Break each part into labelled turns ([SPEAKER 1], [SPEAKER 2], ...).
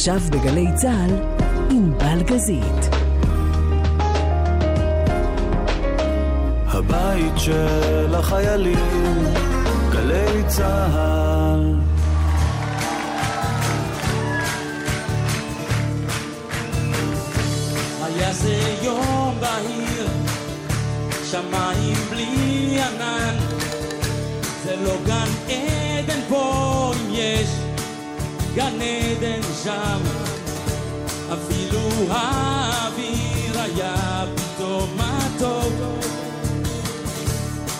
[SPEAKER 1] עכשיו בגלי צה"ל, עם בלגזית.
[SPEAKER 2] הבית של החיילים, גלי צה"ל.
[SPEAKER 3] היה זה יום בהיר, שמיים בלי ענן, זה לא גן עדן פה אם יש גן עדן שם, אפילו האוויר היה פתאום מתוק.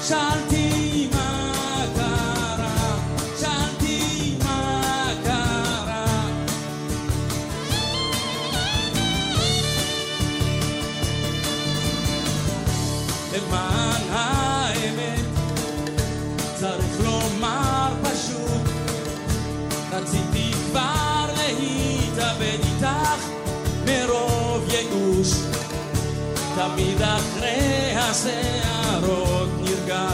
[SPEAKER 3] שאלתי תמיד אחרי השערות נרגע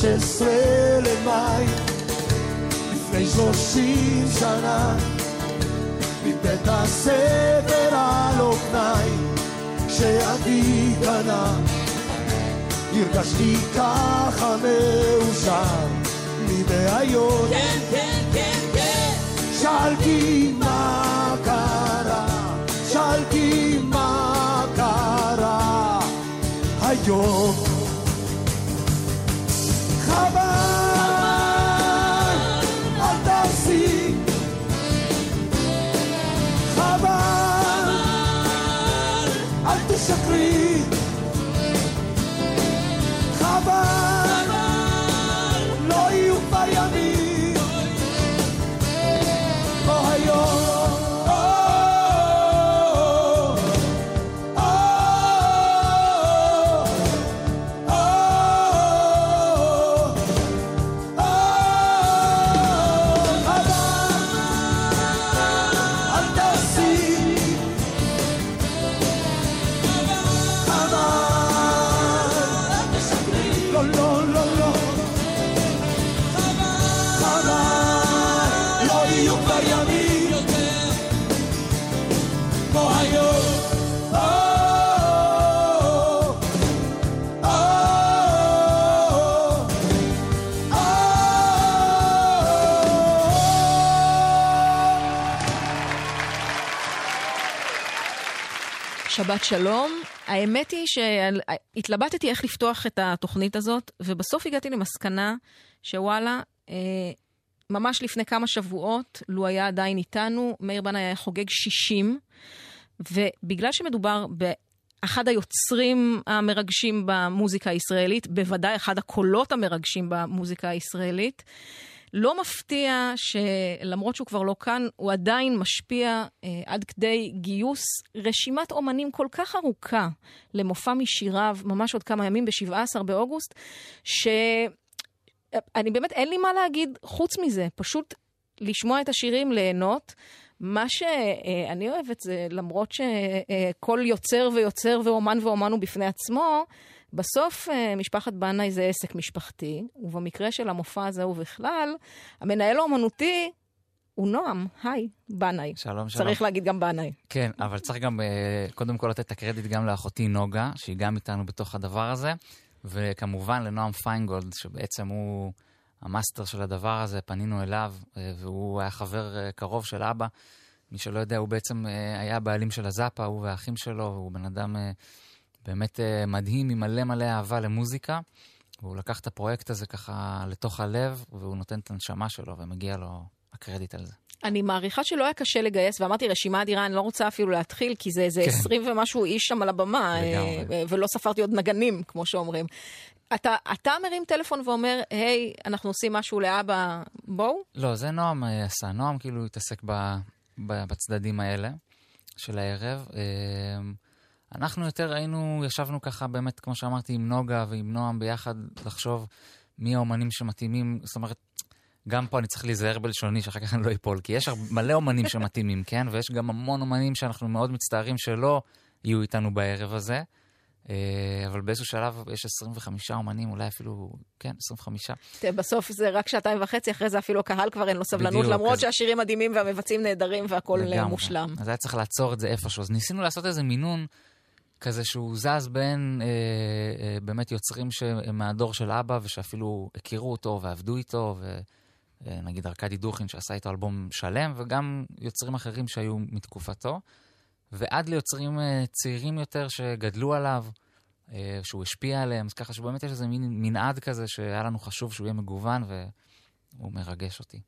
[SPEAKER 4] 16 למאי, לפני 30 שנה, מבית הספר על אופניי, שאבי גנה, הרגשתי ככה מאושר, מבעיות.
[SPEAKER 3] כן, כן, כן, כן.
[SPEAKER 4] שאלתי מה קרה, שאלתי מה קרה, היום
[SPEAKER 5] שבת שלום. האמת היא שהתלבטתי איך לפתוח את התוכנית הזאת, ובסוף הגעתי למסקנה שוואלה, אה, ממש לפני כמה שבועות, לו היה עדיין איתנו, מאיר בנאי היה חוגג 60, ובגלל שמדובר באחד היוצרים המרגשים במוזיקה הישראלית, בוודאי אחד הקולות המרגשים במוזיקה הישראלית, לא מפתיע שלמרות שהוא כבר לא כאן, הוא עדיין משפיע אה, עד כדי גיוס רשימת אומנים כל כך ארוכה למופע משיריו, ממש עוד כמה ימים, ב-17 באוגוסט, שאני באמת, אין לי מה להגיד חוץ מזה, פשוט לשמוע את השירים, ליהנות. מה שאני אוהבת זה, למרות שכל יוצר ויוצר ואומן ואומן הוא בפני עצמו, בסוף משפחת בנאי זה עסק משפחתי, ובמקרה של המופע הזה ובכלל, המנהל האומנותי הוא נועם, היי, בנאי.
[SPEAKER 6] שלום, שלום.
[SPEAKER 5] צריך להגיד גם בנאי.
[SPEAKER 6] כן, אבל צריך גם אה, קודם כל לתת את הקרדיט גם לאחותי נוגה, שהיא גם איתנו בתוך הדבר הזה, וכמובן לנועם פיינגולד, שבעצם הוא המאסטר של הדבר הזה, פנינו אליו, אה, והוא היה חבר אה, קרוב של אבא. מי שלא יודע, הוא בעצם היה הבעלים של הזאפה, הוא והאחים שלו, הוא בן אדם באמת מדהים, עם מלא מלא אהבה למוזיקה. והוא לקח את הפרויקט הזה ככה לתוך הלב, והוא נותן את הנשמה שלו, ומגיע לו הקרדיט על זה.
[SPEAKER 5] אני מעריכה שלא היה קשה לגייס, ואמרתי רשימה אדירה, אני לא רוצה אפילו להתחיל, כי זה איזה
[SPEAKER 6] כן.
[SPEAKER 5] 20 ומשהו איש שם על הבמה,
[SPEAKER 6] לגמרי.
[SPEAKER 5] אה, ולא ספרתי עוד נגנים, כמו שאומרים. אתה, אתה מרים טלפון ואומר, היי, אנחנו עושים משהו לאבא, בואו?
[SPEAKER 6] לא, זה נועם אה, עשה. נועם כאילו התעסק ב, ב, בצדדים האלה של הערב. אנחנו יותר היינו, ישבנו ככה באמת, כמו שאמרתי, עם נוגה ועם נועם ביחד, לחשוב מי האומנים שמתאימים. זאת אומרת, גם פה אני צריך להיזהר בלשוני, שאחר כך אני לא אפול, כי יש מלא אומנים שמתאימים, כן? ויש גם המון אומנים שאנחנו מאוד מצטערים שלא יהיו איתנו בערב הזה. אה, אבל באיזשהו שלב יש 25 אומנים, אולי אפילו, כן, 25.
[SPEAKER 5] תראה, בסוף זה רק שעתיים וחצי, אחרי זה אפילו הקהל כבר אין לו סבלנות,
[SPEAKER 6] בדיוק,
[SPEAKER 5] למרות
[SPEAKER 6] אז-
[SPEAKER 5] שהשירים מדהימים והמבצעים נהדרים והכול אה. מושלם.
[SPEAKER 6] אז היה צריך לעצור את זה איפשהו. אז ניסינו לעשות איזה מינון כזה שהוא זז בין אה, אה, באמת יוצרים מהדור של אבא ושאפילו הכירו אותו ועבדו איתו, ונגיד ארכדי דוכין שעשה איתו אלבום שלם, וגם יוצרים אחרים שהיו מתקופתו, ועד ליוצרים אה, צעירים יותר שגדלו עליו. אה, שהוא השפיע עליהם, אז ככה שבאמת יש איזה מין מנעד כזה שהיה לנו חשוב שהוא יהיה מגוון והוא מרגש אותי.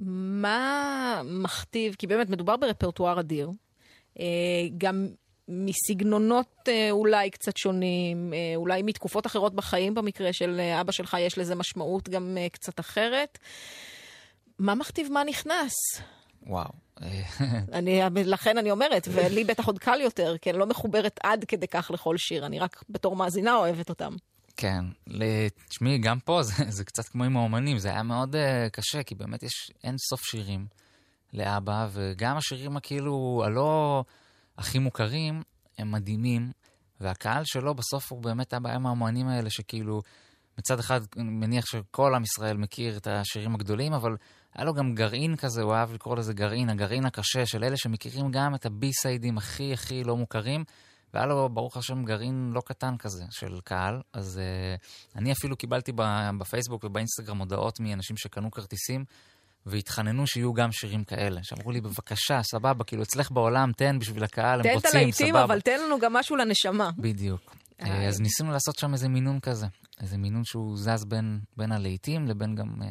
[SPEAKER 5] מה מכתיב, כי באמת מדובר ברפרטואר אדיר, אה, גם מסגנונות אה, אולי קצת שונים, אה, אולי מתקופות אחרות בחיים, במקרה של אה, אבא שלך יש לזה משמעות גם קצת אחרת. מה מכתיב מה נכנס?
[SPEAKER 6] וואו.
[SPEAKER 5] אני, לכן אני אומרת, ולי בטח עוד קל יותר, כי אני לא מחוברת עד כדי כך לכל שיר, אני רק בתור מאזינה אוהבת אותם.
[SPEAKER 6] כן, תשמעי, גם פה זה, זה קצת כמו עם האומנים, זה היה מאוד uh, קשה, כי באמת יש אין סוף שירים לאבא, וגם השירים הכאילו הלא הכי מוכרים, הם מדהימים, והקהל שלו בסוף הוא באמת הבעיה עם האומנים האלה, שכאילו, מצד אחד, מניח שכל עם ישראל מכיר את השירים הגדולים, אבל היה לו גם גרעין כזה, הוא אהב לקרוא לזה גרעין, הגרעין הקשה של אלה שמכירים גם את הבי-סיידים הכי הכי לא מוכרים. והיה לו, ברוך השם, גרעין לא קטן כזה של קהל. אז uh, אני אפילו קיבלתי בפייסבוק ובאינסטגרם הודעות מאנשים שקנו כרטיסים, והתחננו שיהיו גם שירים כאלה. שאמרו לי, בבקשה, סבבה, כאילו, אצלך בעולם, תן בשביל הקהל, הם
[SPEAKER 5] תן את
[SPEAKER 6] רוצים,
[SPEAKER 5] הלהיטים,
[SPEAKER 6] סבבה.
[SPEAKER 5] אבל תן לנו גם משהו לנשמה.
[SPEAKER 6] בדיוק.
[SPEAKER 5] איי.
[SPEAKER 6] אה, אז ניסינו לעשות שם איזה מינון כזה. איזה מינון שהוא זז בין, בין הלהיטים לבין גם uh,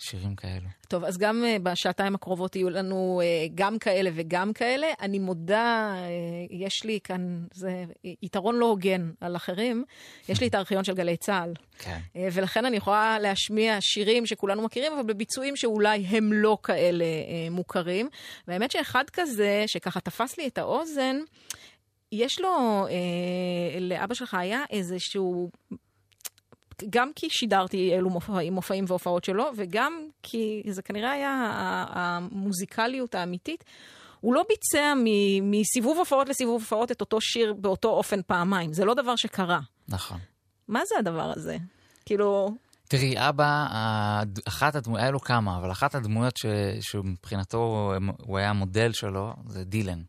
[SPEAKER 6] שירים כאלו.
[SPEAKER 5] טוב, אז גם uh, בשעתיים הקרובות יהיו לנו uh, גם כאלה וגם כאלה. אני מודה, uh, יש לי כאן, זה יתרון לא הוגן על אחרים, יש לי את הארכיון של גלי צה"ל.
[SPEAKER 6] כן.
[SPEAKER 5] ולכן אני יכולה להשמיע שירים שכולנו מכירים, אבל בביצועים שאולי הם לא כאלה מוכרים. והאמת שאחד כזה, שככה תפס לי את האוזן, יש לו, אה, לאבא שלך היה איזשהו... גם כי שידרתי אלו מופעים, מופעים והופעות שלו, וגם כי זה כנראה היה המוזיקליות האמיתית. הוא לא ביצע מ- מסיבוב הופעות לסיבוב הופעות את אותו שיר באותו אופן פעמיים. זה לא דבר שקרה.
[SPEAKER 6] נכון.
[SPEAKER 5] מה זה הדבר הזה? כאילו,
[SPEAKER 6] תראי, אבא, אחת הדמויות, היה לו כמה, אבל אחת הדמויות ש, שמבחינתו הוא היה המודל שלו, זה דילן.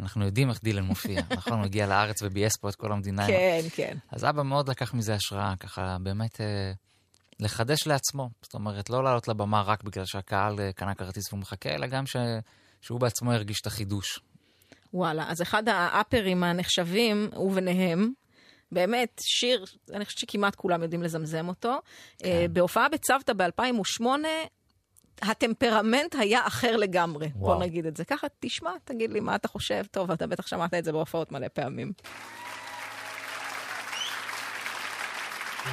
[SPEAKER 6] אנחנו יודעים איך דילן מופיע, נכון? הוא הגיע לארץ ובייס פה את כל המדינה.
[SPEAKER 5] כן, כן.
[SPEAKER 6] אז אבא מאוד לקח מזה השראה, ככה באמת אה, לחדש לעצמו. זאת אומרת, לא לעלות לבמה רק בגלל שהקהל אה, קנה כרטיס והוא מחכה, אלא גם ש, שהוא בעצמו הרגיש את החידוש.
[SPEAKER 5] וואלה, אז אחד האפרים הנחשבים, וביניהם, באמת, שיר, אני חושבת שכמעט כולם יודעים לזמזם אותו. כן. בהופעה בצוותא ב-2008, הטמפרמנט היה אחר לגמרי,
[SPEAKER 6] וואו.
[SPEAKER 5] בוא נגיד את זה. ככה, תשמע, תגיד לי מה אתה חושב. טוב, אתה בטח שמעת את זה בהופעות מלא פעמים.
[SPEAKER 7] אז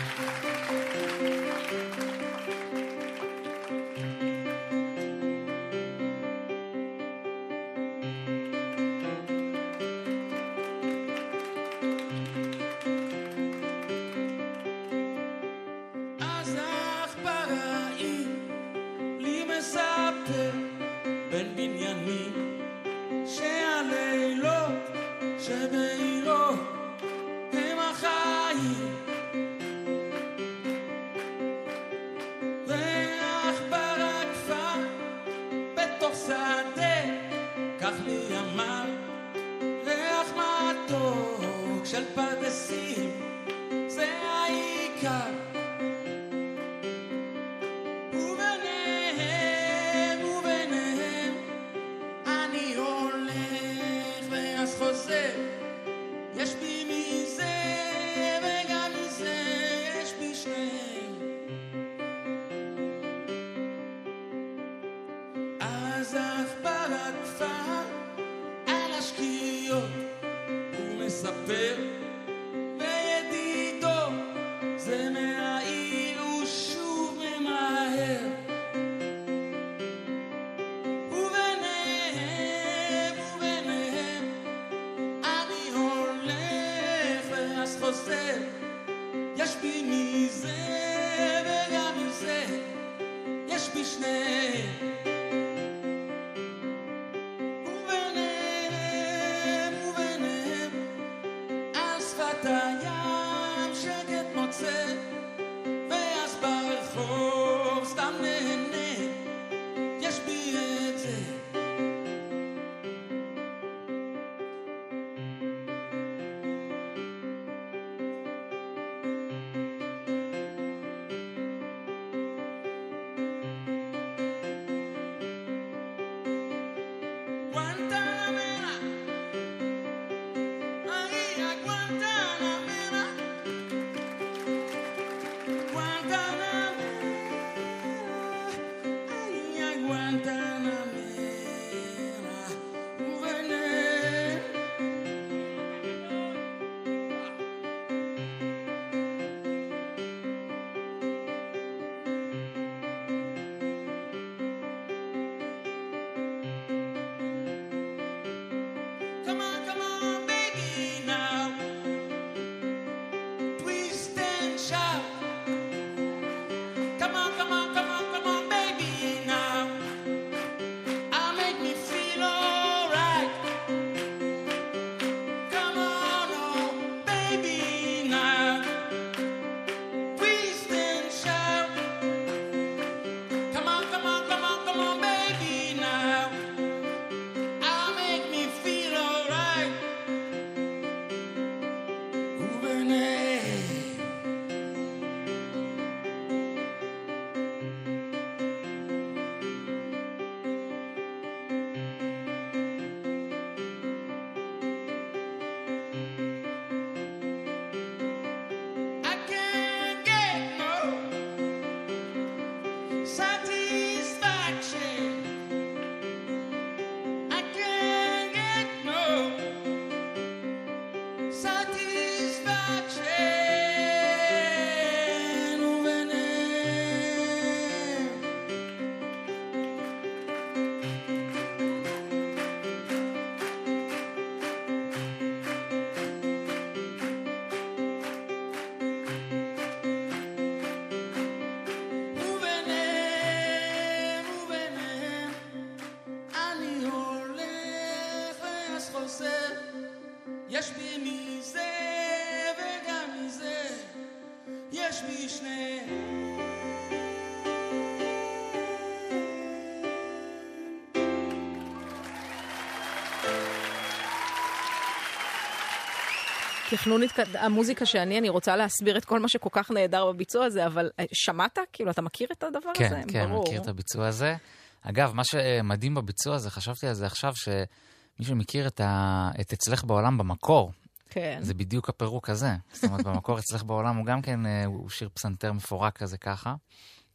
[SPEAKER 5] תכנונית, המוזיקה שאני, אני רוצה להסביר את כל מה שכל כך נהדר בביצוע הזה, אבל אה, שמעת? כאילו, אתה מכיר את הדבר
[SPEAKER 6] כן,
[SPEAKER 5] הזה?
[SPEAKER 6] כן, כן. מכיר את הביצוע הזה. אגב, מה שמדהים בביצוע הזה, חשבתי על זה עכשיו, שמי שמכיר את, ה... את אצלך בעולם במקור,
[SPEAKER 5] כן.
[SPEAKER 6] זה בדיוק הפירוק הזה. זאת אומרת, במקור אצלך בעולם הוא גם כן, אה, הוא שיר פסנתר מפורק כזה ככה.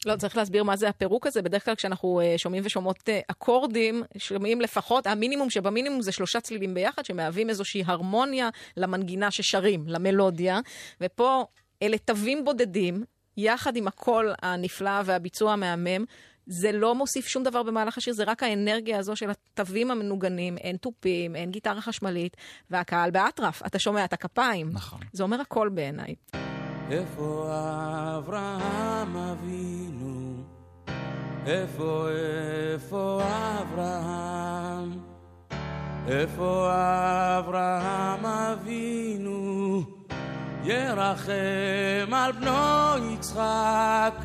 [SPEAKER 5] לא, צריך להסביר מה זה הפירוק הזה. בדרך כלל כשאנחנו uh, שומעים ושומעות uh, אקורדים, שומעים לפחות, המינימום שבמינימום זה שלושה צלילים ביחד, שמהווים איזושהי הרמוניה למנגינה ששרים, למלודיה. ופה אלה תווים בודדים, יחד עם הקול הנפלא והביצוע המהמם. זה לא מוסיף שום דבר במהלך השיר, זה רק האנרגיה הזו של התווים המנוגנים, אין תופים, אין גיטרה חשמלית, והקהל באטרף, אתה שומע את הכפיים.
[SPEAKER 6] נכון.
[SPEAKER 5] זה אומר הכל בעיניי.
[SPEAKER 3] איפה אברהם אבינו? איפה, איפה אברהם? איפה אברהם אבינו? ירחם על בנו יצחק.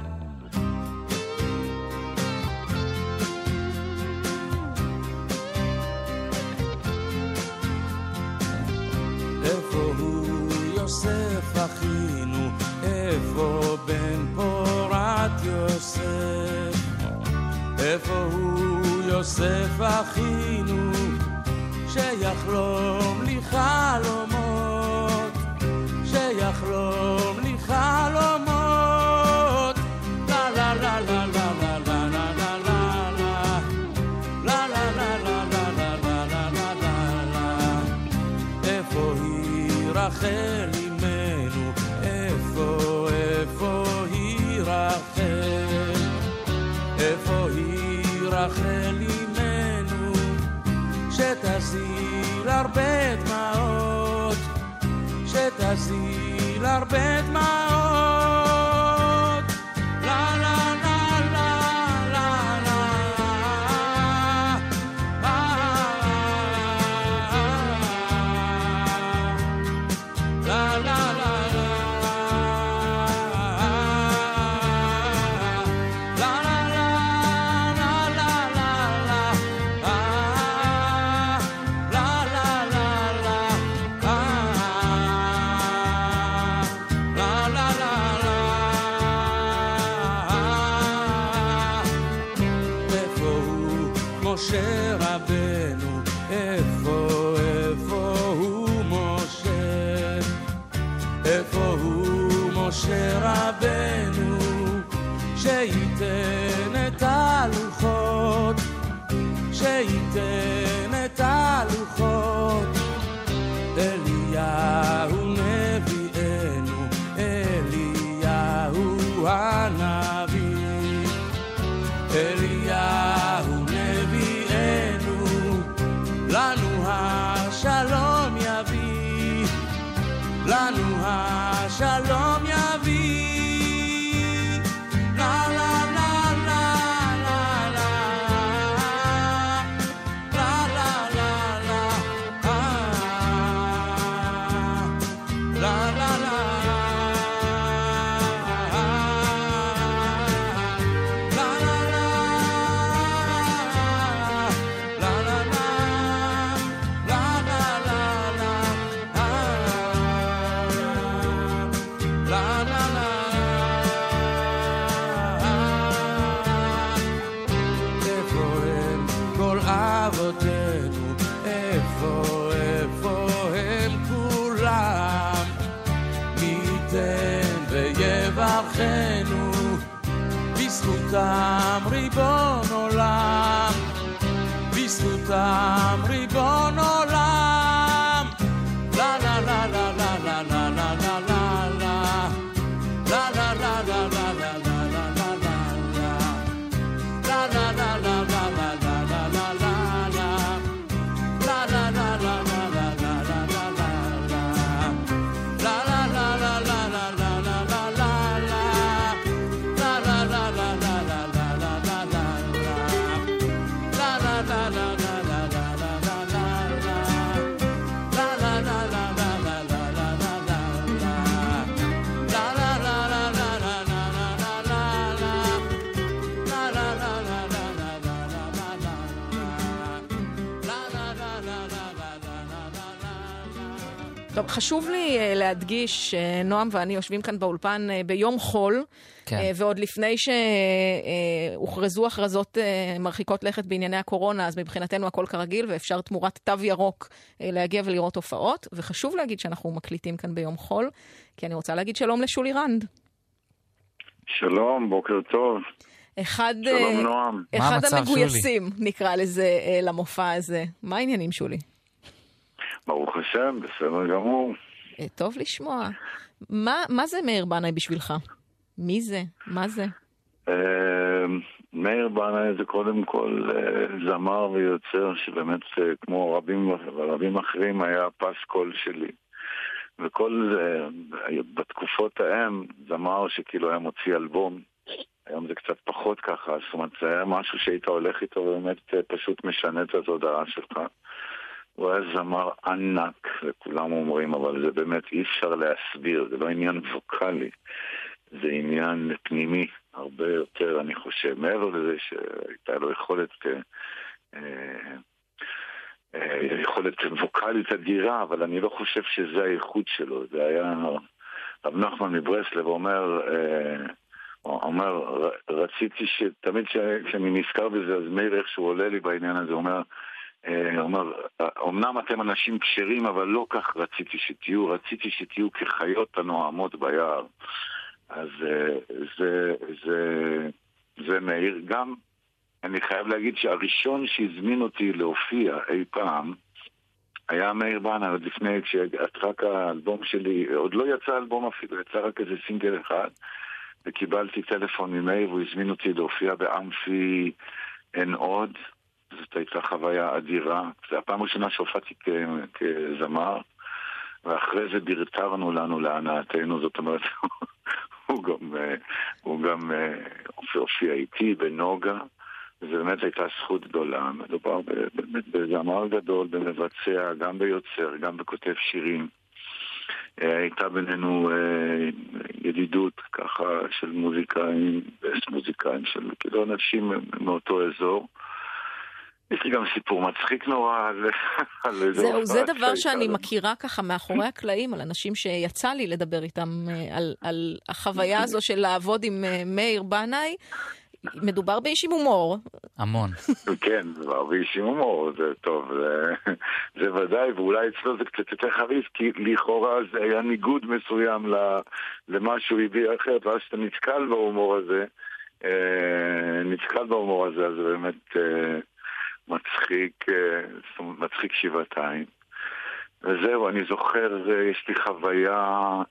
[SPEAKER 3] פורת יוסף? איפה הוא יוסף אחינו? שיחלום לי חלומות, שיחלום לי חלומות. הרבה דמעות, שתזיל הרבה דמעות.
[SPEAKER 5] חשוב לי אה, להדגיש שנועם ואני יושבים כאן באולפן אה, ביום חול,
[SPEAKER 6] כן.
[SPEAKER 5] אה, ועוד לפני שהוכרזו הכרזות מרחיקות לכת בענייני הקורונה, אז מבחינתנו הכל כרגיל, ואפשר תמורת תו ירוק להגיע ולראות הופעות. וחשוב להגיד שאנחנו מקליטים כאן ביום חול, כי אני רוצה להגיד שלום לשולי רנד.
[SPEAKER 8] שלום, בוקר טוב.
[SPEAKER 5] אחד,
[SPEAKER 8] שלום נועם.
[SPEAKER 6] מה
[SPEAKER 5] אחד
[SPEAKER 6] המצב,
[SPEAKER 5] המגויסים, נקרא לזה, למופע הזה. מה העניינים, שולי?
[SPEAKER 8] ברוך השם, בסדר גמור.
[SPEAKER 5] אה, טוב לשמוע. מה, מה זה מאיר בנאי בשבילך? מי זה? מה זה?
[SPEAKER 8] אה, מאיר בנאי זה קודם כל אה, זמר ויוצר שבאמת, כמו רבים, רבים אחרים, היה פס קול שלי. וכל, בתקופות ההם, זמר שכאילו היה מוציא אלבום. היום זה קצת פחות ככה, זאת אומרת, זה היה משהו שהיית הולך איתו ובאמת פשוט משנה את התודעה שלך. הוא היה זמר ענק, וכולם אומרים, אבל זה באמת אי אפשר להסביר, זה לא עניין ווקאלי, זה עניין פנימי, הרבה יותר, אני חושב. מעבר לזה שהייתה לו יכולת, אה, אה, אה, יכולת ווקאלית אדירה, אבל אני לא חושב שזה הייחוד שלו. זה היה... רב נחמן מברסלב אומר, אה, אומר, "ר- רציתי ש... תמיד כש- כשאני נזכר בזה, אז מאיר איכשהו עולה לי בעניין הזה, הוא אומר, אומר, אמנם אתם אנשים כשרים, אבל לא כך רציתי שתהיו, רציתי שתהיו כחיות הנואמות ביער. אז אה, זה, זה, זה מאיר. גם, אני חייב להגיד שהראשון שהזמין אותי להופיע אי פעם, היה מאיר בנה, עוד לפני, כשרק האלבום שלי, עוד לא יצא אלבום אפילו, יצא רק איזה סינגל אחד, וקיבלתי טלפון ממאיר, והוא הזמין אותי להופיע באמפי אין עוד. זאת הייתה חוויה אדירה. זו הפעם הראשונה שהופעתי כ- כזמר, ואחרי זה בירתרנו לנו להנאתנו, זאת אומרת, הוא גם, הוא גם אה, הופיע- איתי בנוגה. זו באמת הייתה זכות גדולה. מדובר באמת בזמר גדול, במבצע, גם ביוצר, גם בכותב שירים. אה, הייתה בינינו אה, ידידות ככה של מוזיקאים, מוזיקאים של כאילו אנשים מאותו אזור. יש לי גם סיפור מצחיק נורא על, על איזה
[SPEAKER 5] זהו, זה דבר שאני. מכירה ככה מאחורי הקלעים, על אנשים שיצא לי לדבר איתם אה, על, על החוויה הזו של לעבוד עם אה, מאיר בנאי. מדובר באיש עם הומור.
[SPEAKER 6] המון.
[SPEAKER 8] כן, מדובר באיש עם הומור, זה טוב, זה, זה ודאי, ואולי אצלו זה קצת יותר חריף, כי לכאורה זה היה ניגוד מסוים למה שהוא הביע אחרת, ואז שאתה נתקל בהומור הזה, אה, נתקל בהומור הזה, אז זה באמת מצחיק, מצחיק שבעתיים. וזהו, אני זוכר, יש לי חוויה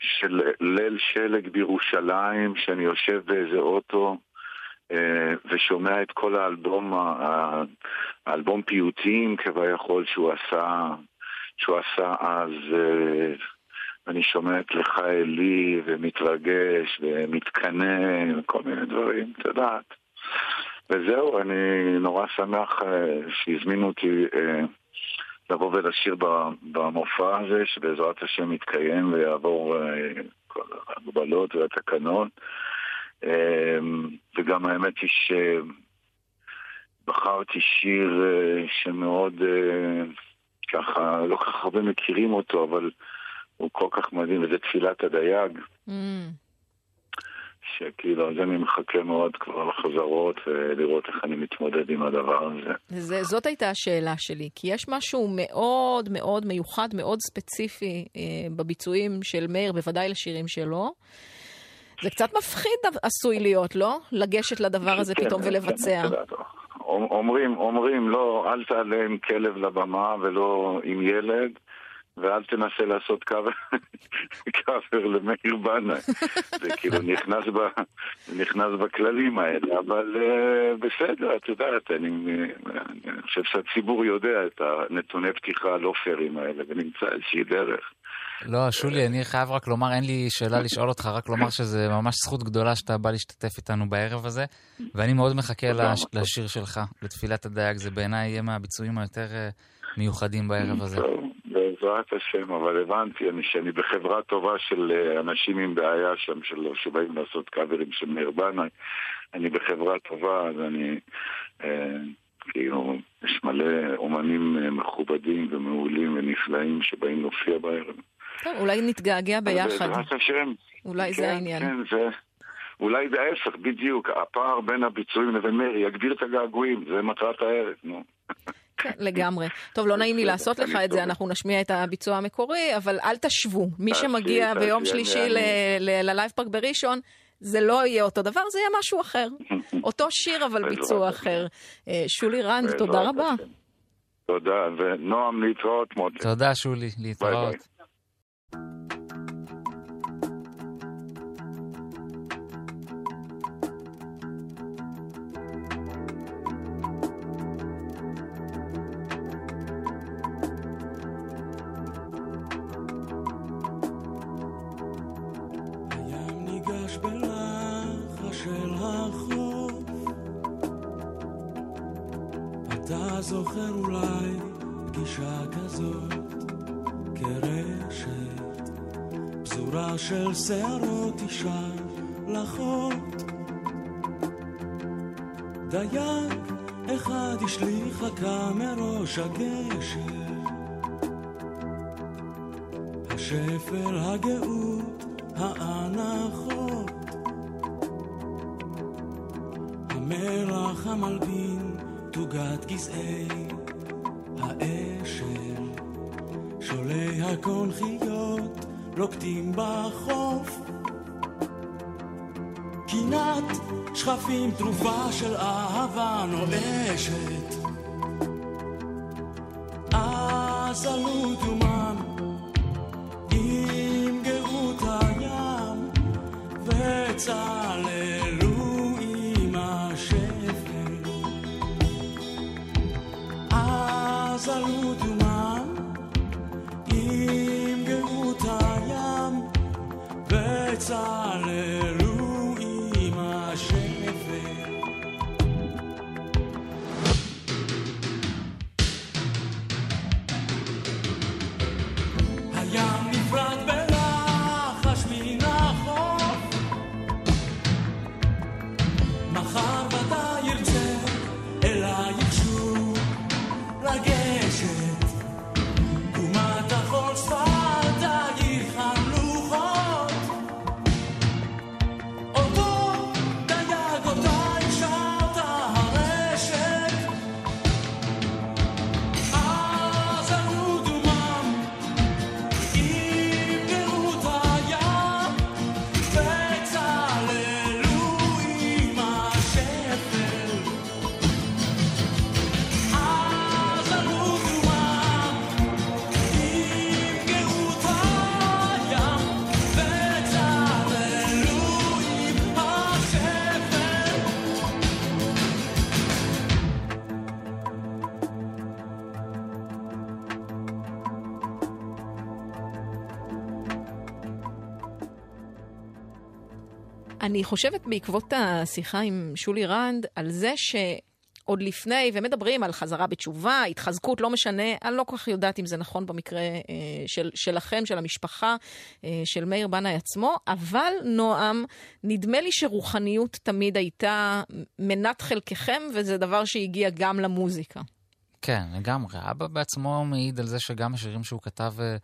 [SPEAKER 8] של ליל שלג בירושלים, שאני יושב באיזה אוטו אה, ושומע את כל האלבום, האלבום פיוטים כביכול שהוא עשה, שהוא עשה אז, אה, אני שומע את לך אלי ומתרגש ומתקנא וכל מיני דברים, את יודעת. וזהו, אני נורא שמח אה, שהזמינו אותי לבוא ולשיר במופע הזה, שבעזרת השם יתקיים ויעבור אה, כל ההגבלות והתקנות. אמ, וגם האמת היא שבחרתי שיר אה, שמאוד, אה, ככה, לא כל כך הרבה מכירים אותו, אבל הוא כל כך מדהים, וזה תפילת הדייג. Mm. שכאילו, אז אני מחכה מאוד כבר לחזרות ולראות איך אני מתמודד עם הדבר הזה.
[SPEAKER 5] זה, זאת הייתה השאלה שלי, כי יש משהו מאוד מאוד מיוחד, מאוד ספציפי אה, בביצועים של מאיר, בוודאי לשירים שלו. זה קצת מפחיד עשוי להיות, לא? לגשת לדבר הזה כן, פתאום כן, ולבצע. כן,
[SPEAKER 8] אומרים, אומרים, לא, אל תעלה עם כלב לבמה ולא עם ילד. ואל תנסה לעשות קאבר למאיר בנאי. זה כאילו נכנס, ב, נכנס בכללים האלה, אבל uh, בסדר, את יודעת, אני, אני חושב שהציבור יודע את הנתוני פתיחה הלא פיירים האלה, ונמצא איזושהי דרך.
[SPEAKER 6] לא, שולי, אני חייב רק לומר, אין לי שאלה לשאול אותך, רק לומר שזה ממש זכות גדולה שאתה בא להשתתף איתנו בערב הזה, ואני מאוד מחכה לש, לשיר שלך, לתפילת הדייג, זה בעיניי יהיה מהביצועים היותר אה, מיוחדים בערב הזה. טוב.
[SPEAKER 8] בעזרת השם, אבל הבנתי אני, שאני בחברה טובה של אה, אנשים עם בעיה שם, של, שבאים לעשות קאברים של מאיר בנאי. אני בחברה טובה, אז אני... אה, כאילו, יש מלא אומנים אה, מכובדים ומעולים ונפלאים שבאים להופיע בערב.
[SPEAKER 5] טוב, אולי נתגעגע ביחד.
[SPEAKER 8] בעזרת השם.
[SPEAKER 5] אולי
[SPEAKER 8] כן,
[SPEAKER 5] זה העניין.
[SPEAKER 8] כן, זה... אולי זה ההפך, בדיוק. הפער בין הביצועים לבין מאיר יגביר את הגעגועים, זה מטרת הערב, נו.
[SPEAKER 5] כן, לגמרי. טוב, לא נעים לי לעשות לך את זה, אנחנו נשמיע את הביצוע המקורי, אבל אל תשוו. מי שמגיע ביום שלישי ללייב פארק בראשון, זה לא יהיה אותו דבר, זה יהיה משהו אחר. אותו שיר, אבל ביצוע אחר. אה, שולי רנד, תודה רבה.
[SPEAKER 8] תודה, ונועם להתראות, מוטי.
[SPEAKER 6] תודה, שולי, להתראות.
[SPEAKER 3] שערות אישה לחות. דייג אחד השליך רכה מראש הגשר, השפל, הגאות, האנחות, המלח המלבין תוגת גזעי האשל, שולי הקונכיות רוקדים בחוף. קינת שכפים תרופה של אהבה נואשת. אז עלו דומם עם גאות הים וצלם
[SPEAKER 5] אני חושבת בעקבות השיחה עם שולי רנד על זה שעוד לפני, ומדברים על חזרה בתשובה, התחזקות, לא משנה, אני לא כל כך יודעת אם זה נכון במקרה אה, של, שלכם, של המשפחה, אה, של מאיר בנאי עצמו, אבל נועם, נדמה לי שרוחניות תמיד הייתה מנת חלקכם, וזה דבר שהגיע גם למוזיקה.
[SPEAKER 6] כן, לגמרי. אבא בעצמו מעיד על זה שגם השירים שהוא כתב אה,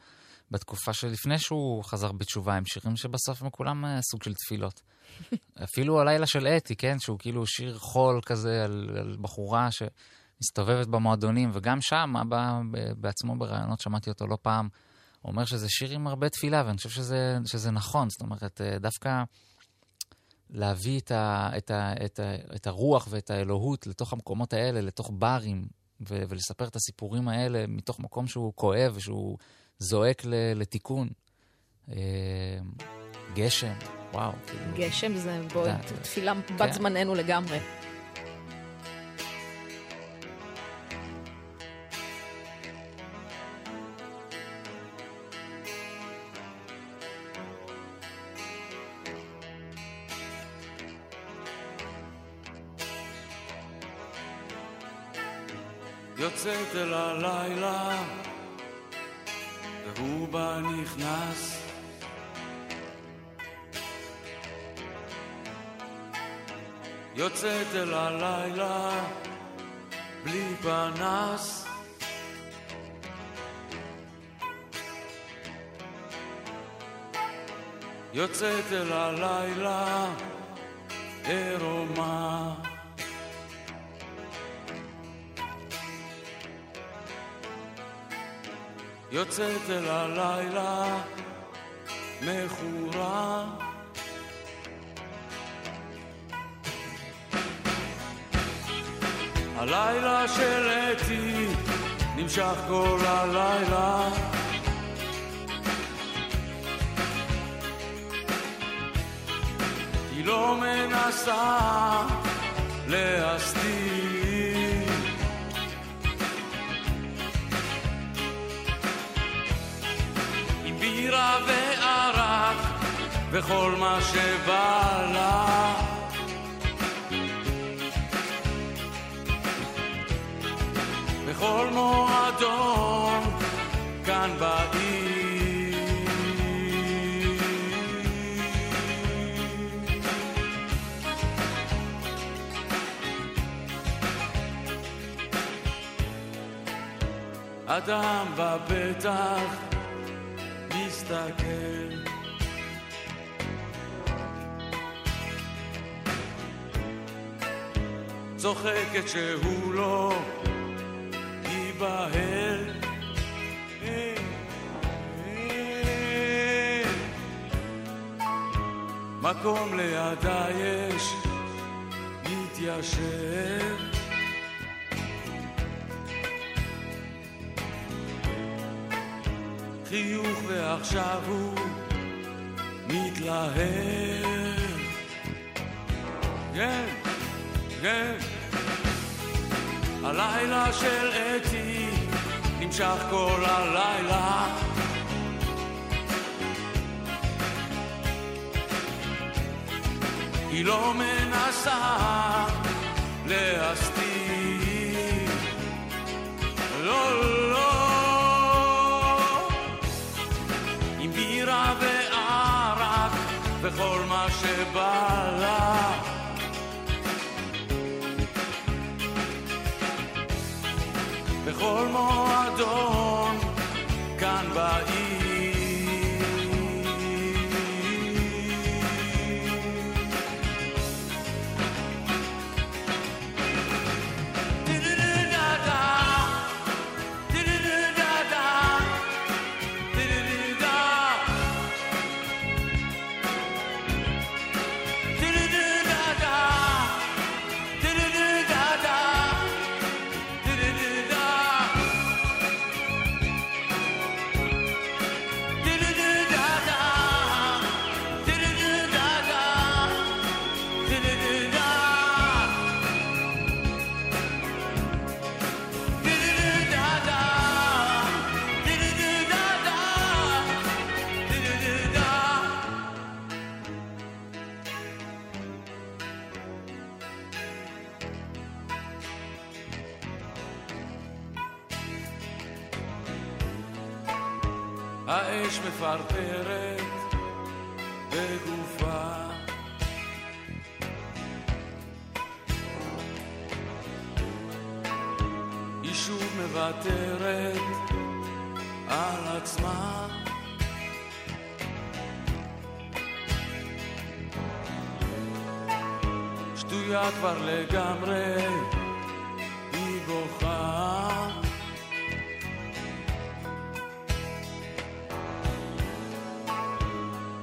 [SPEAKER 6] בתקופה שלפני שהוא חזר בתשובה, הם שירים שבסוף הם כולם אה, סוג של תפילות. אפילו הלילה של אתי, כן? שהוא כאילו שיר חול כזה על, על בחורה שמסתובבת במועדונים, וגם שם אבא בעצמו בראיונות, שמעתי אותו לא פעם, אומר שזה שיר עם הרבה תפילה, ואני חושב שזה, שזה נכון. זאת אומרת, אה, דווקא להביא את, ה, את, ה, את, ה, את הרוח ואת האלוהות לתוך המקומות האלה, לתוך ברים, ו- ולספר את הסיפורים האלה מתוך מקום שהוא כואב ושהוא זועק ל- לתיקון. אה, גשם, וואו. כאילו...
[SPEAKER 5] גשם זה בוא, תפילה בת כן. זמננו לגמרי.
[SPEAKER 3] יוצאת אל הלילה, והוא בה נכנס. יוצאת אל הלילה, בלי פנס. יוצאת אל הלילה, עירומה. יוצאת אל הלילה מכורה. הלילה של אתי נמשך כל הלילה. היא לא מנסה להסתיר בירה וערק וכל מה שבא לה. בכל מועדון כאן בעיר. אדם בפתח מסתכל צוחקת שהוא לא ייבהל. מקום לידה יש מתיישב חיוך ועכשיו הוא מתלהב. כן, כן. הלילה של אתי נמשך כל הלילה. היא לא מנסה להסתיר. לא, לא. וכל מה שבא לה. בכל מועדון כאן בעיר כבר לגמרי, היא בוכה.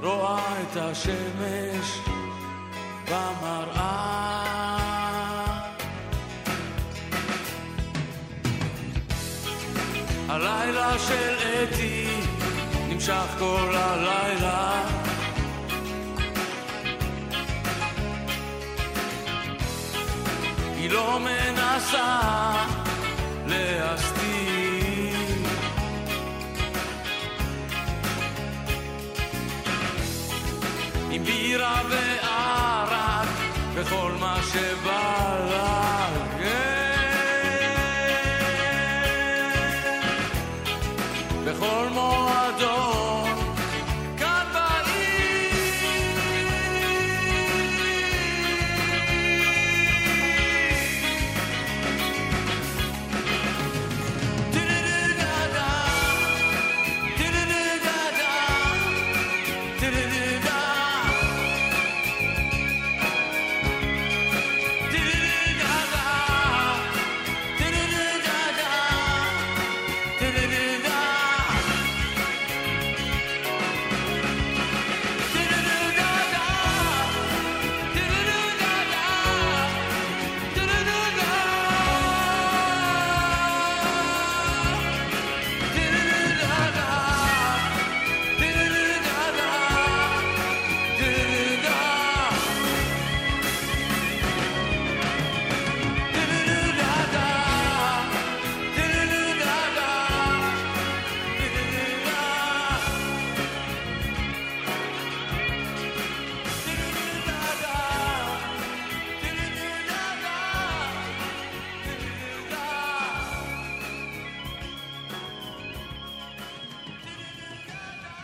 [SPEAKER 3] רואה את השמש במראה. הלילה של אתי נמשך כל הלילה. לא מנסה להסתיר עם בירה וערק וכל מה שבא לה, כן. בכל מועדון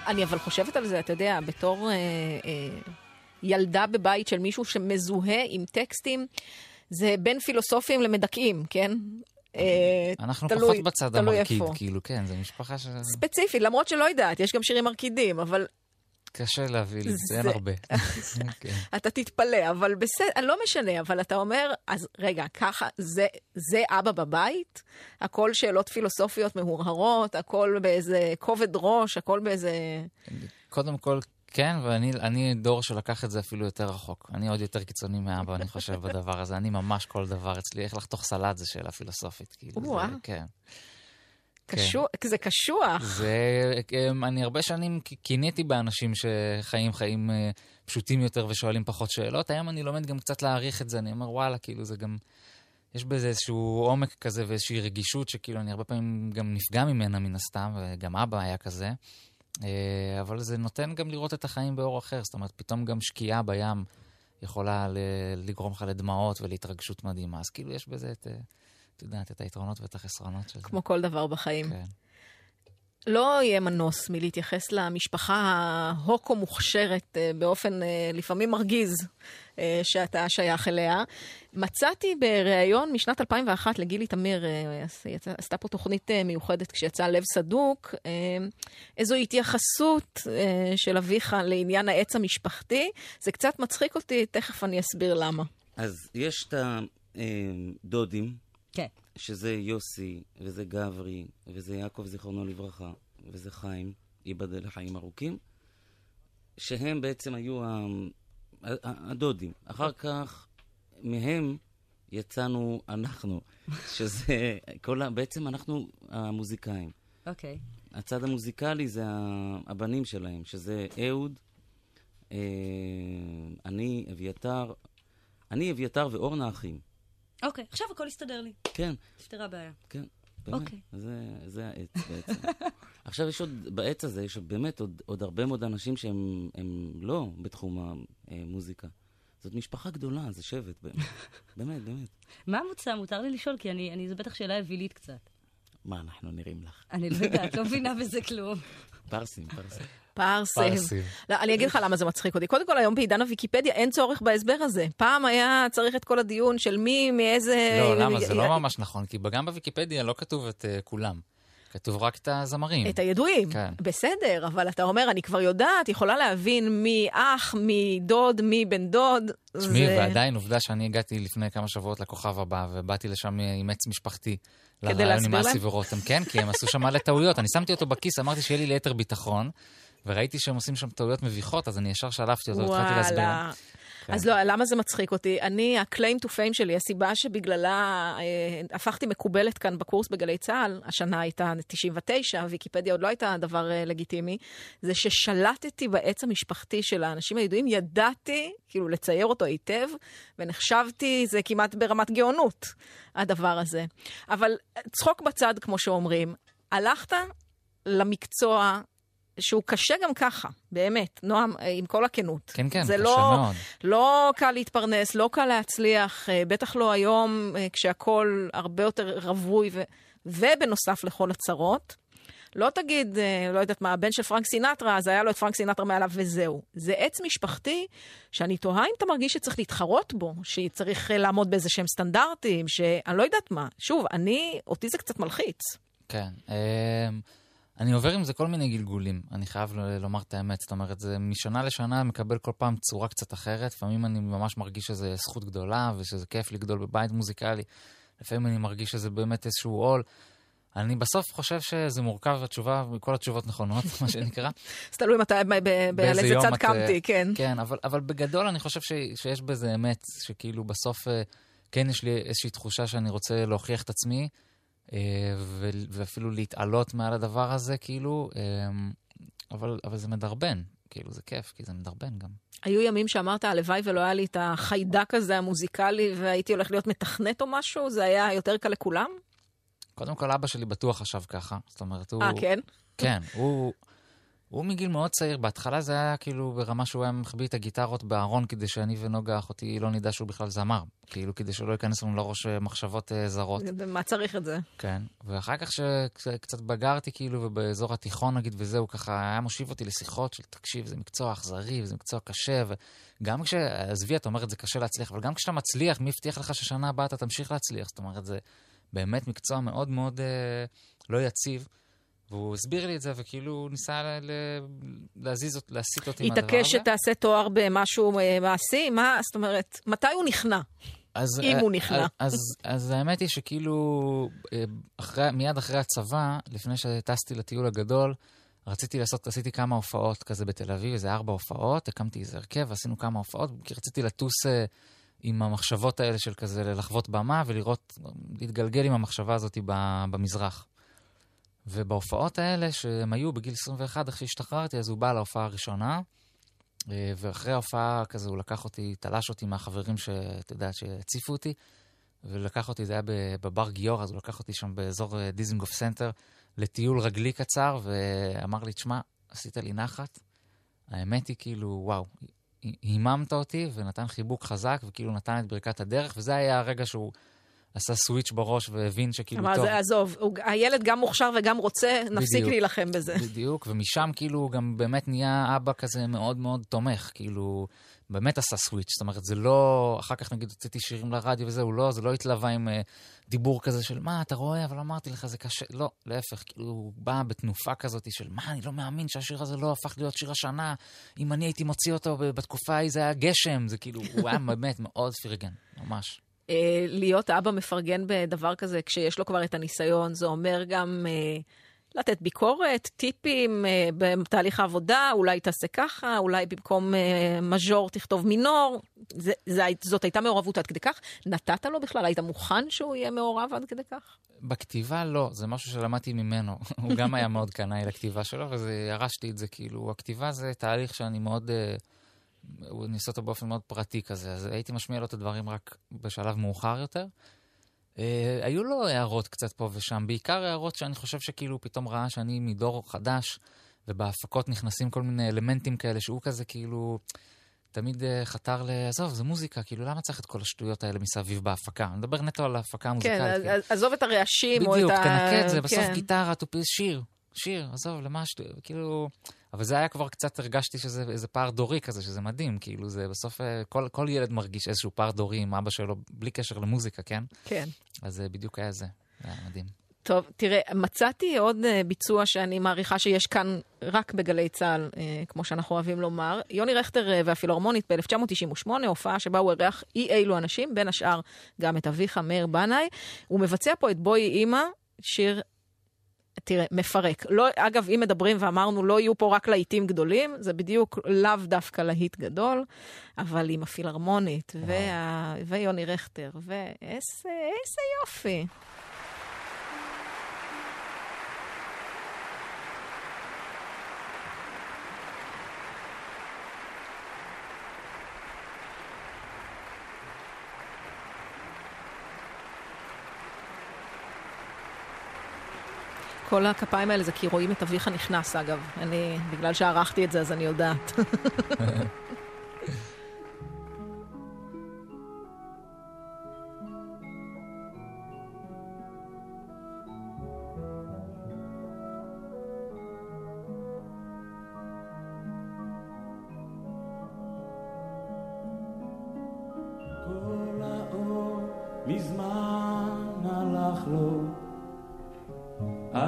[SPEAKER 5] אני אבל חושבת על זה, אתה יודע, בתור אה, אה, ילדה בבית של מישהו שמזוהה עם טקסטים, זה בין פילוסופים למדכאים, כן? אה,
[SPEAKER 6] אנחנו
[SPEAKER 5] תלוי-
[SPEAKER 6] פחות בצד
[SPEAKER 5] תלוי
[SPEAKER 6] המרקיד,
[SPEAKER 5] איפה.
[SPEAKER 6] כאילו, כן, זו משפחה שקשה
[SPEAKER 5] ספציפית, למרות שלא יודעת, יש גם שירים מרקידים, אבל
[SPEAKER 6] להביא לי,
[SPEAKER 5] זה-
[SPEAKER 6] אין הרבה. כן.
[SPEAKER 5] אתה תתפלא, אבל בסדר, לא משנה, אבל אתה אומר, אז רגע, ככה, זה, זה אבא בבית? הכל שאלות פילוסופיות מהורהרות, הכל באיזה כובד ראש, הכל באיזה...
[SPEAKER 6] קודם כל, כן, ואני אני דור שלקח את זה אפילו יותר רחוק. אני עוד יותר קיצוני מאבא, אני חושב, בדבר הזה. אני ממש כל דבר אצלי, איך לחתוך סלט זה שאלה פילוסופית, כאילו, זה. כן.
[SPEAKER 5] קשוח, זה קשוח.
[SPEAKER 6] זה, אני הרבה שנים קינאתי באנשים שחיים חיים אה, פשוטים יותר ושואלים פחות שאלות. היום אני לומד גם קצת להעריך את זה, אני אומר, וואלה, כאילו, זה גם... יש בזה איזשהו עומק כזה ואיזושהי רגישות שכאילו אני הרבה פעמים גם נפגע ממנה מן הסתם, וגם אבא היה כזה. אה, אבל זה נותן גם לראות את החיים באור אחר, זאת אומרת, פתאום גם שקיעה בים יכולה לגרום לך לדמעות ולהתרגשות מדהימה. אז כאילו יש בזה את, אה, את יודעת, את היתרונות ואת החסרונות של זה.
[SPEAKER 5] כמו כל דבר בחיים.
[SPEAKER 6] כן.
[SPEAKER 5] לא יהיה מנוס מלהתייחס למשפחה ההוקו מוכשרת אה, באופן אה, לפעמים מרגיז אה, שאתה שייך אליה. מצאתי בריאיון משנת 2001 לגילי תמיר, עשתה פה תוכנית מיוחדת כשיצא לב סדוק, איזו התייחסות של אביך לעניין העץ המשפחתי. זה קצת מצחיק אותי, תכף אני אסביר למה.
[SPEAKER 9] אז יש את הדודים,
[SPEAKER 10] כן.
[SPEAKER 9] שזה יוסי, וזה גברי, וזה יעקב, זיכרונו לברכה, וזה חיים, ייבדל לחיים ארוכים, שהם בעצם היו הדודים. אחר כך, מהם יצאנו אנחנו, שזה כל ה... בעצם אנחנו המוזיקאים.
[SPEAKER 10] אוקיי.
[SPEAKER 9] הצד המוזיקלי זה הבנים שלהם, שזה אהוד, אה, אני, אביתר, אני, אביתר ואורנה אחים.
[SPEAKER 10] אוקיי, עכשיו הכל יסתדר לי.
[SPEAKER 9] כן,
[SPEAKER 10] נפתרה הבעיה.
[SPEAKER 9] כן, באמת.
[SPEAKER 10] אוקיי.
[SPEAKER 9] זה, זה העץ בעצם. עכשיו יש עוד, בעץ הזה יש באמת עוד, עוד הרבה מאוד אנשים שהם הם לא בתחום המוזיקה. זאת משפחה גדולה, זה שבט, באמת. באמת, באמת.
[SPEAKER 10] מה המוצא? מותר לי לשאול, כי אני, אני, זו בטח שאלה אווילית קצת.
[SPEAKER 9] מה אנחנו נראים לך?
[SPEAKER 10] אני לא יודעת, לא מבינה בזה כלום.
[SPEAKER 9] פרסים, פרסים.
[SPEAKER 5] פרסים. לא, אני אגיד לך למה זה מצחיק אותי. קודם כל, היום בעידן הוויקיפדיה אין צורך בהסבר הזה. פעם היה צריך את כל הדיון של מי, מאיזה...
[SPEAKER 6] לא, למה? זה לא ממש נכון, כי גם בוויקיפדיה לא כתוב את אה, כולם. כתוב רק את הזמרים.
[SPEAKER 5] את הידועים.
[SPEAKER 6] כן.
[SPEAKER 5] בסדר, אבל אתה אומר, אני כבר יודעת, יכולה להבין מי אח, מי דוד, מי בן דוד.
[SPEAKER 6] תשמעי,
[SPEAKER 5] זה-
[SPEAKER 6] ועדיין עובדה שאני הגעתי לפני כמה שבועות לכוכב הבא, ובאתי לשם עם עץ משפחתי.
[SPEAKER 5] כדי
[SPEAKER 6] לרעיון עם
[SPEAKER 5] להסביר
[SPEAKER 6] אסי
[SPEAKER 5] להם?
[SPEAKER 6] ורותם, כן, כי הם עשו שם מלא טעויות. אני שמתי אותו בכיס, אמרתי שיהיה לי ליתר ביטחון, וראיתי שהם עושים שם טעויות מביכות, אז אני ישר שלפתי אותו, התחלתי להסביר להם. כן.
[SPEAKER 5] אז לא, למה זה מצחיק אותי? אני, ה-claim to fame שלי, הסיבה שבגללה אה, הפכתי מקובלת כאן בקורס בגלי צה"ל, השנה הייתה 99, ויקיפדיה עוד לא הייתה דבר אה, לגיטימי, זה ששלטתי בעץ המשפחתי של האנשים הידועים, ידעתי כאילו לצייר אותו היטב, ונחשבתי, זה כמעט ברמת גאונות, הדבר הזה. אבל צחוק בצד, כמו שאומרים, הלכת למקצוע שהוא קשה גם ככה, באמת, נועם, אה, עם כל הכנות.
[SPEAKER 6] כן, כן,
[SPEAKER 5] זה
[SPEAKER 6] קשה
[SPEAKER 5] לא,
[SPEAKER 6] מאוד.
[SPEAKER 5] לא קל להתפרנס, לא קל להצליח, אה, בטח לא היום, אה, כשהכול הרבה יותר רווי, ו... ובנוסף לכל הצרות. לא תגיד, לא יודעת מה, הבן של פרנק סינטרה, אז היה לו את פרנק סינטרה מעליו וזהו. זה עץ משפחתי שאני תוהה אם אתה מרגיש שצריך להתחרות בו, שצריך לעמוד באיזה שהם סטנדרטים, שאני לא יודעת מה. שוב, אני, אותי זה קצת מלחיץ.
[SPEAKER 6] כן. אני עובר עם זה כל מיני גלגולים, אני חייב לומר את האמת. זאת אומרת, זה משנה לשנה מקבל כל פעם צורה קצת אחרת. לפעמים אני ממש מרגיש שזה זכות גדולה ושזה כיף לגדול בבית מוזיקלי. לפעמים אני מרגיש שזה באמת איזשהו עול. אני בסוף חושב שזה מורכב, התשובה, כל התשובות נכונות, מה שנקרא.
[SPEAKER 5] אז תלוי מתי, על איזה צד קמתי, כן.
[SPEAKER 6] כן, אבל, אבל בגדול אני חושב ש, שיש בזה אמת, שכאילו בסוף אה, כן יש לי איזושהי תחושה שאני רוצה להוכיח את עצמי, ואפילו להתעלות מעל הדבר הזה, כאילו, אה, אבל, אבל זה מדרבן, כאילו, זה כיף, כי זה מדרבן גם.
[SPEAKER 5] היו ימים שאמרת, הלוואי ולא היה לי את החיידק הזה המוזיקלי והייתי הולך להיות מתכנת או משהו? זה היה יותר קל לכולם?
[SPEAKER 6] קודם כל, אבא שלי בטוח חשב ככה, זאת אומרת, הוא...
[SPEAKER 5] אה, כן?
[SPEAKER 6] כן, הוא, הוא מגיל מאוד צעיר, בהתחלה זה היה כאילו ברמה שהוא היה מחביא את הגיטרות בארון כדי שאני ונוגה אחותי לא נדע שהוא בכלל זמר. כאילו, כדי שלא ייכנס לנו לראש אה, מחשבות אה, זרות.
[SPEAKER 5] מה צריך את זה?
[SPEAKER 6] כן, ואחר כך שקצת בגרתי כאילו, ובאזור התיכון נגיד, וזהו, ככה היה מושיב אותי לשיחות של תקשיב, זה מקצוע אכזרי, וזה מקצוע קשה, וגם כש... עזבי, את זה קשה להצליח, אבל גם כשאתה מצליח, מי הבטיח לך ששנה הבאה אתה תמשיך להצליח? זאת אומרת, זה באמת מקצוע מאוד מאוד אה, לא יציב. והוא הסביר לי את זה, וכאילו ניסה ל- ל- להזיז, אות- להסיט אותי מהדבר הזה.
[SPEAKER 5] התעקש שתעשה תואר במשהו אה, מעשי? מה, זאת אומרת, מתי הוא נכנע?
[SPEAKER 6] אז,
[SPEAKER 5] אם
[SPEAKER 6] אה,
[SPEAKER 5] הוא נכנע.
[SPEAKER 6] אז, אז, אז האמת היא שכאילו, אה, אחרי, מיד אחרי הצבא, לפני שטסתי לטיול הגדול, רציתי לעשות, עשיתי כמה הופעות כזה בתל אביב, איזה ארבע הופעות, הקמתי איזה הרכב, עשינו כמה הופעות, כי רציתי לטוס אה, עם המחשבות האלה של כזה לחוות במה ולראות, להתגלגל עם המחשבה הזאת במזרח. ובהופעות האלה, שהם היו בגיל 21, איך שהשתחררתי, אז הוא בא להופעה הראשונה, אה, ואחרי ההופעה כזה הוא לקח אותי, תלש אותי מהחברים שאתה יודע, שהציפו אותי, ולקח אותי, זה היה בבר גיורא, אז הוא לקח אותי שם באזור אה, דיזנגוף סנטר לטיול רגלי קצר, ואמר לי, תשמע, עשית לי נחת. האמת היא כאילו, וואו, היממת אותי ונתן חיבוק חזק, וכאילו נתן את ברכת הדרך, וזה היה הרגע שהוא עשה סוויץ' בראש והבין שכאילו,
[SPEAKER 5] אמר,
[SPEAKER 6] טוב,
[SPEAKER 5] זה עזוב, הוא- הילד גם מוכשר וגם רוצה, נפסיק
[SPEAKER 6] בדיוק.
[SPEAKER 5] להילחם בזה.
[SPEAKER 6] בדיוק, ומשם כאילו הוא גם באמת נהיה אבא כזה מאוד מאוד תומך, כאילו, באמת עשה סוויץ', זאת אומרת, זה לא, אחר כך נגיד הוצאתי שירים לרדיו וזהו, לא, זה לא התלווה עם uh, דיבור כזה של מה, אתה רואה, אבל אמרתי לך, זה קשה, לא, להפך, כאילו, הוא בא בתנופה כזאת של מה, אני לא מאמין שהשיר הזה לא הפך להיות שיר השנה, אם אני הייתי מוציא אותו בתקופה ההיא זה היה גשם, זה כאילו, הוא היה באמת מאוד פרגן, ממש.
[SPEAKER 5] אה, להיות אבא מפרגן בדבר כזה, כשיש לו כבר את הניסיון, זה אומר גם אה, לתת ביקורת, טיפים אה, בתהליך העבודה, אולי תעשה ככה, אולי במקום אה, מז'ור תכתוב מינור. זה, זה, זאת הייתה מעורבות עד כדי כך? נתת לו בכלל? היית מוכן שהוא יהיה מעורב עד כדי כך?
[SPEAKER 6] בכתיבה לא, זה משהו שלמדתי ממנו. הוא גם היה מאוד קנאי לכתיבה שלו, וירשתי את זה, כאילו, הכתיבה זה תהליך שאני מאוד... אה, אני עושה אותו באופן מאוד פרטי כזה, אז הייתי משמיע לו את הדברים רק בשלב מאוחר יותר. אה, היו לו הערות קצת פה ושם, בעיקר הערות שאני חושב שכאילו הוא פתאום ראה שאני מדור חדש, ובהפקות נכנסים כל מיני אלמנטים כאלה, שהוא כזה כאילו... תמיד uh, חתר ל... עזוב, זה מוזיקה, כאילו, למה צריך את כל השטויות האלה מסביב בהפקה? אני מדבר נטו על ההפקה
[SPEAKER 5] כן,
[SPEAKER 6] המוזיקלית.
[SPEAKER 5] אז-
[SPEAKER 6] כאילו.
[SPEAKER 5] עזוב את הרעשים או את
[SPEAKER 6] בדיוק,
[SPEAKER 5] ה...
[SPEAKER 6] תנקה את זה, בסוף
[SPEAKER 5] כן.
[SPEAKER 6] גיטרה, תופיס שיר. שיר, עזוב, למה שטו... כאילו... אבל זה היה כבר קצת, הרגשתי שזה איזה פער דורי כזה, שזה מדהים, כאילו, זה בסוף, אה, כל, כל ילד מרגיש איזשהו פער דורי עם אבא שלו, בלי קשר למוזיקה, כן?
[SPEAKER 5] כן.
[SPEAKER 6] אז זה בדיוק היה זה, זה היה מדהים.
[SPEAKER 5] טוב, תראה, מצאתי עוד uh, ביצוע שאני מעריכה שיש כאן רק בגלי צה"ל, כמו שאנחנו אוהבים לומר. יוני רכטר והפילהרמונית ב-1998, הופעה שבה הוא אירח אי אילו אנשים, בין השאר גם את אביך מאיר בנאי. הוא מבצע פה את בואי אימא, שיר תראה, מפרק. לא, אגב, אם מדברים ואמרנו, לא יהיו פה רק להיטים גדולים, זה בדיוק לאו דווקא להיט גדול, אבל עם הפילהרמונית, וה... ויוני רכטר, ואיזה יופי. כל הכפיים האלה זה כי רואים את אביך נכנס, אגב. אני, בגלל שערכתי את זה, אז אני יודעת.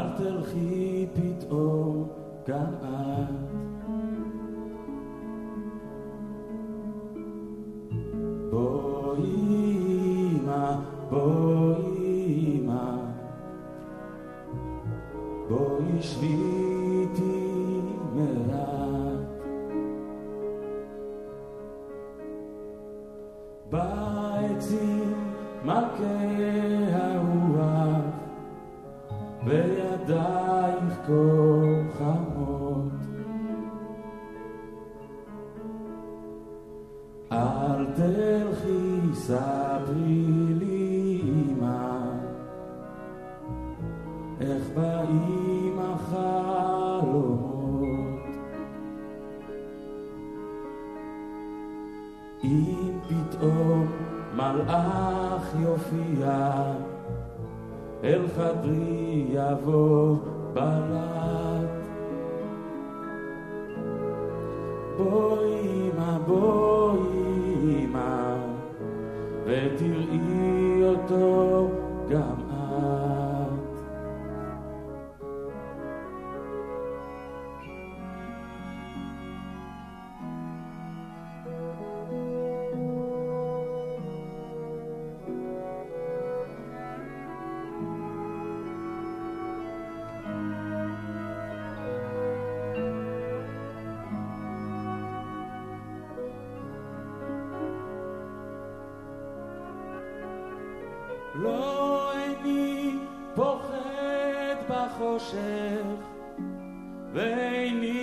[SPEAKER 3] אל תלכי פתאום גם את. לא איני פוחד בחושך ואיני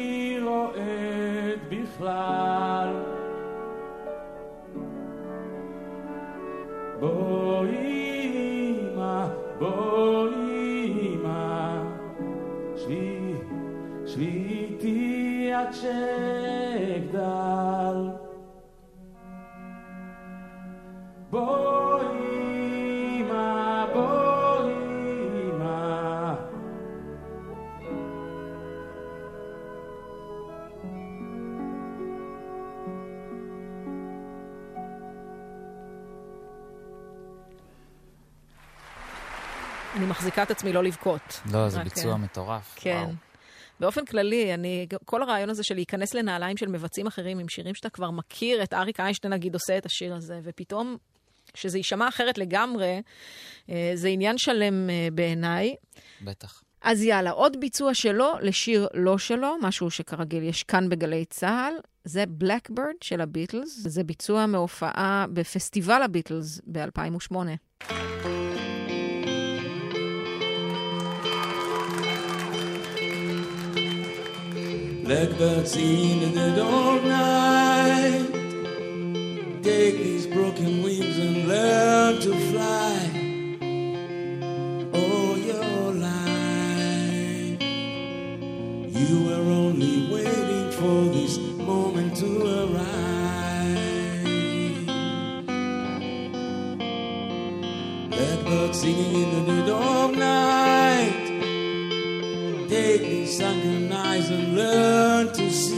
[SPEAKER 5] מחזיקה את עצמי לא לבכות.
[SPEAKER 6] לא, זה
[SPEAKER 5] רק,
[SPEAKER 6] ביצוע
[SPEAKER 5] אה,
[SPEAKER 6] מטורף.
[SPEAKER 5] כן.
[SPEAKER 6] וואו.
[SPEAKER 5] באופן כללי, אני, כל הרעיון הזה של להיכנס לנעליים של מבצעים אחרים עם שירים שאתה כבר מכיר, את אריק איינשטיין נגיד עושה את השיר הזה, ופתאום, שזה יישמע אחרת לגמרי, אה, זה עניין שלם אה, בעיניי.
[SPEAKER 6] בטח.
[SPEAKER 5] אז יאללה, עוד ביצוע שלו לשיר לא שלו, משהו שכרגיל יש כאן בגלי צה"ל, זה Blackbird של הביטלס. זה ביצוע מהופעה בפסטיבל הביטלס ב-2008.
[SPEAKER 3] Blackbird sing in the dark night. Take these broken wings and learn to fly. All your life, you were only waiting for this moment to arrive. Blackbird singing in the dark night. Take take these sunken eyes and learn to see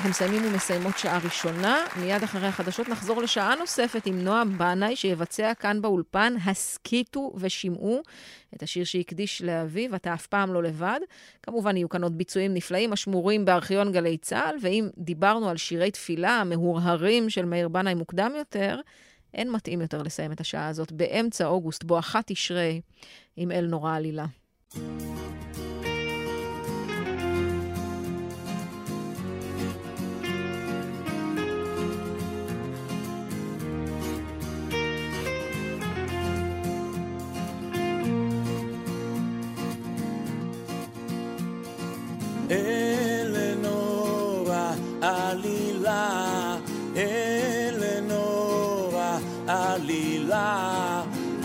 [SPEAKER 5] אנחנו מסיימים ומסיימות שעה ראשונה. מיד אחרי החדשות נחזור לשעה נוספת עם נועה בנאי, שיבצע כאן באולפן הסכיתו ושמעו את השיר שהקדיש לאביו, אתה אף פעם לא לבד. כמובן יהיו כאן עוד ביצועים נפלאים השמורים בארכיון גלי צה"ל, ואם דיברנו על שירי תפילה המהורהרים של מאיר בנאי מוקדם יותר, אין מתאים יותר לסיים את השעה הזאת באמצע אוגוסט, בואכה תשרי, עם אל נורא עלילה.
[SPEAKER 3] אלנורה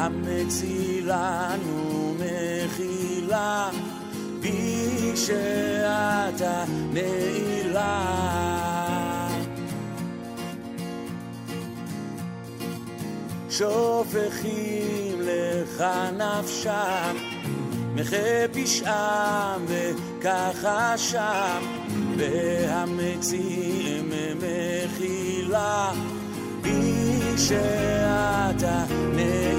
[SPEAKER 3] המצילנו מחילה, בי שאתה נעילה. שופכים לך נפשם מחה פשעם וככה שם והמציעים מחילה בי שאתה נעילה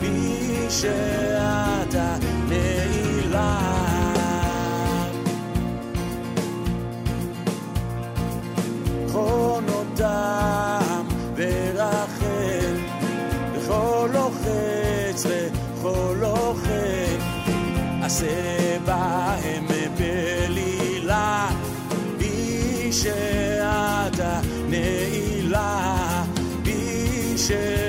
[SPEAKER 3] בי שאתה נעילה. חונותם ורחל וכל לוחץ וכל לוחץ עשה בהם בלילה. בי שאתה נעילה שאתה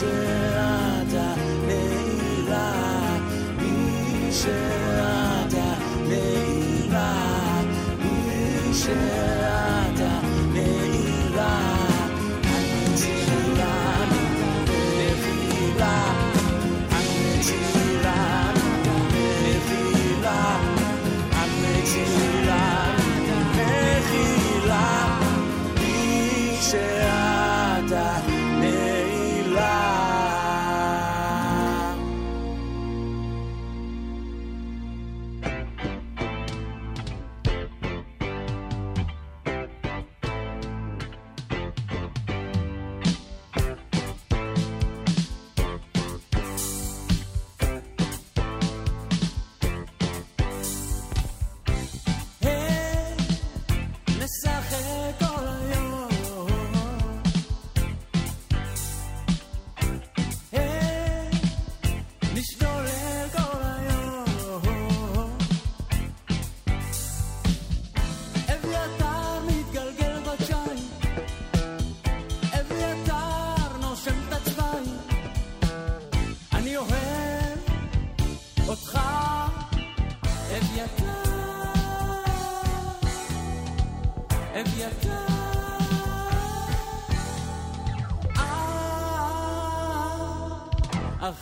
[SPEAKER 3] שאתה נעירה, מי שאתה נעירה, מי שאתה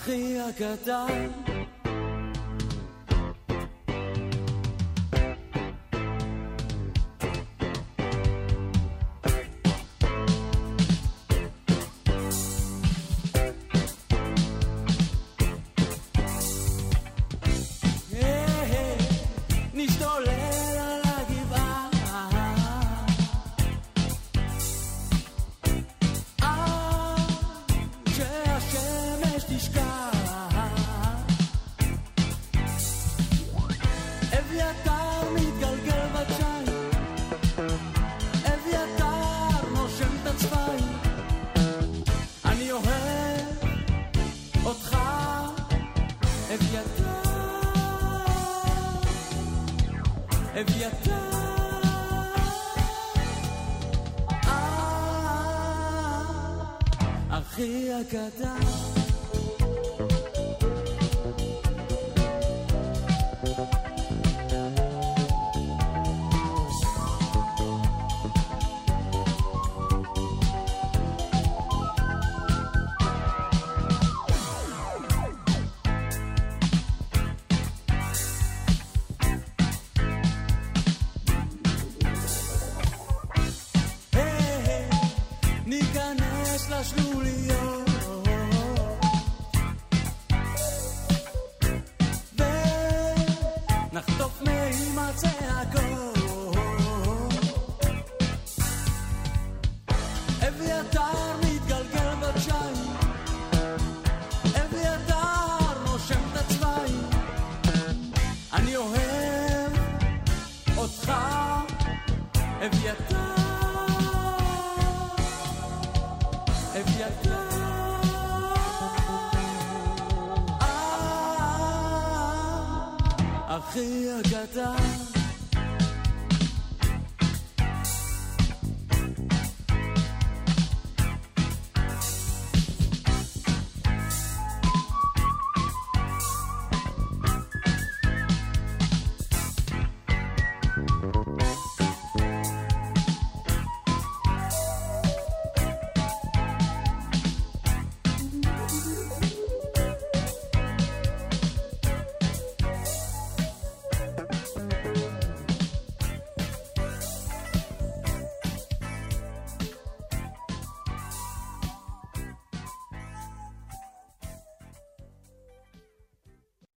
[SPEAKER 3] הכי אגדה kata